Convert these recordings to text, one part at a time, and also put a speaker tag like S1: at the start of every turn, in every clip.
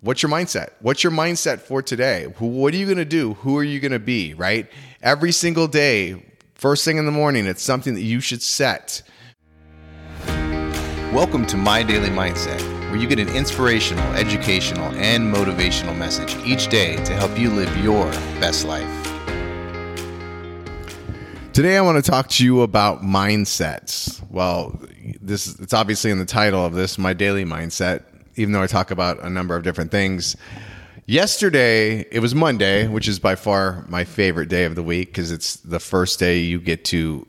S1: what's your mindset? What's your mindset for today? What are you going to do? Who are you going to be, right? Every single day, first thing in the morning, it's something that you should set. Welcome to My Daily Mindset, where you get an inspirational, educational, and motivational message each day to help you live your best life. Today I want to talk to you about mindsets. Well, this it's obviously in the title of this, My Daily Mindset, even though I talk about a number of different things. Yesterday, it was Monday, which is by far my favorite day of the week because it's the first day you get to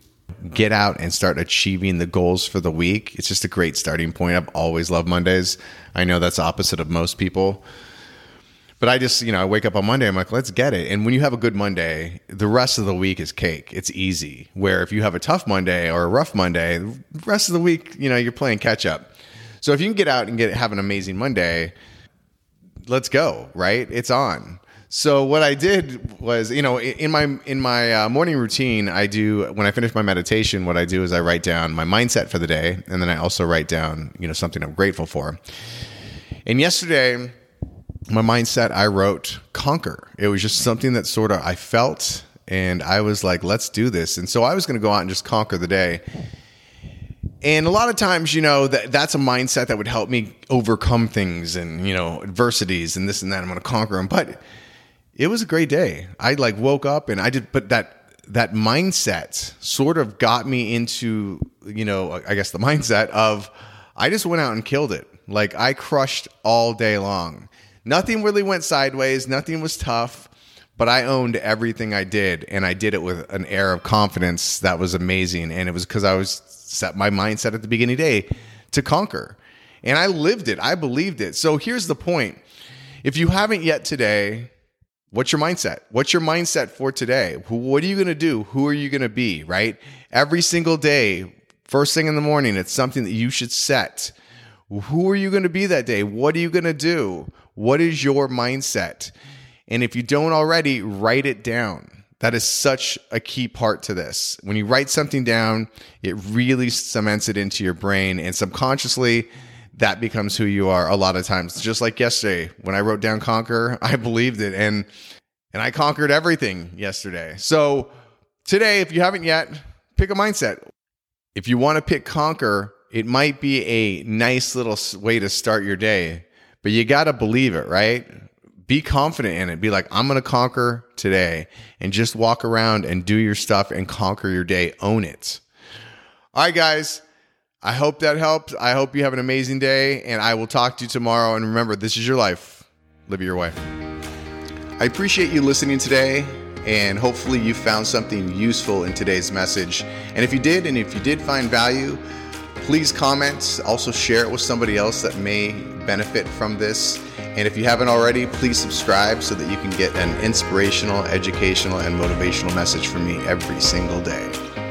S1: get out and start achieving the goals for the week. It's just a great starting point. I've always loved Mondays. I know that's opposite of most people. But I just, you know, I wake up on Monday, I'm like, let's get it. And when you have a good Monday, the rest of the week is cake. It's easy. Where if you have a tough Monday or a rough Monday, the rest of the week, you know, you're playing catch up. So if you can get out and get have an amazing Monday, let's go, right? It's on. So what I did was, you know, in my in my uh, morning routine, I do when I finish my meditation, what I do is I write down my mindset for the day, and then I also write down, you know, something I'm grateful for. And yesterday, my mindset, I wrote conquer. It was just something that sort of I felt, and I was like, let's do this. And so I was going to go out and just conquer the day. And a lot of times, you know, that that's a mindset that would help me overcome things and, you know, adversities and this and that. I'm going to conquer them. But it was a great day. I like woke up and I did, but that, that mindset sort of got me into, you know, I guess the mindset of I just went out and killed it. Like I crushed all day long. Nothing really went sideways. Nothing was tough but I owned everything I did and I did it with an air of confidence that was amazing. And it was because I was set my mindset at the beginning of the day to conquer. And I lived it. I believed it. So here's the point. If you haven't yet today, what's your mindset? What's your mindset for today? What are you going to do? Who are you going to be, right? Every single day, first thing in the morning, it's something that you should set. Who are you going to be that day? What are you going to do? What is your mindset? And if you don't already, write it down. That is such a key part to this. When you write something down, it really cements it into your brain and subconsciously that becomes who you are a lot of times. Just like yesterday when I wrote down conquer, I believed it and and I conquered everything yesterday. So today if you haven't yet, pick a mindset. If you want to pick conquer, it might be a nice little way to start your day, but you got to believe it, right? Be confident in it. Be like, I'm going to conquer today and just walk around and do your stuff and conquer your day. Own it. All right, guys. I hope that helped. I hope you have an amazing day and I will talk to you tomorrow. And remember, this is your life. Live your way. I appreciate you listening today and hopefully you found something useful in today's message. And if you did, and if you did find value, please comment. Also, share it with somebody else that may benefit from this. And if you haven't already, please subscribe so that you can get an inspirational, educational, and motivational message from me every single day.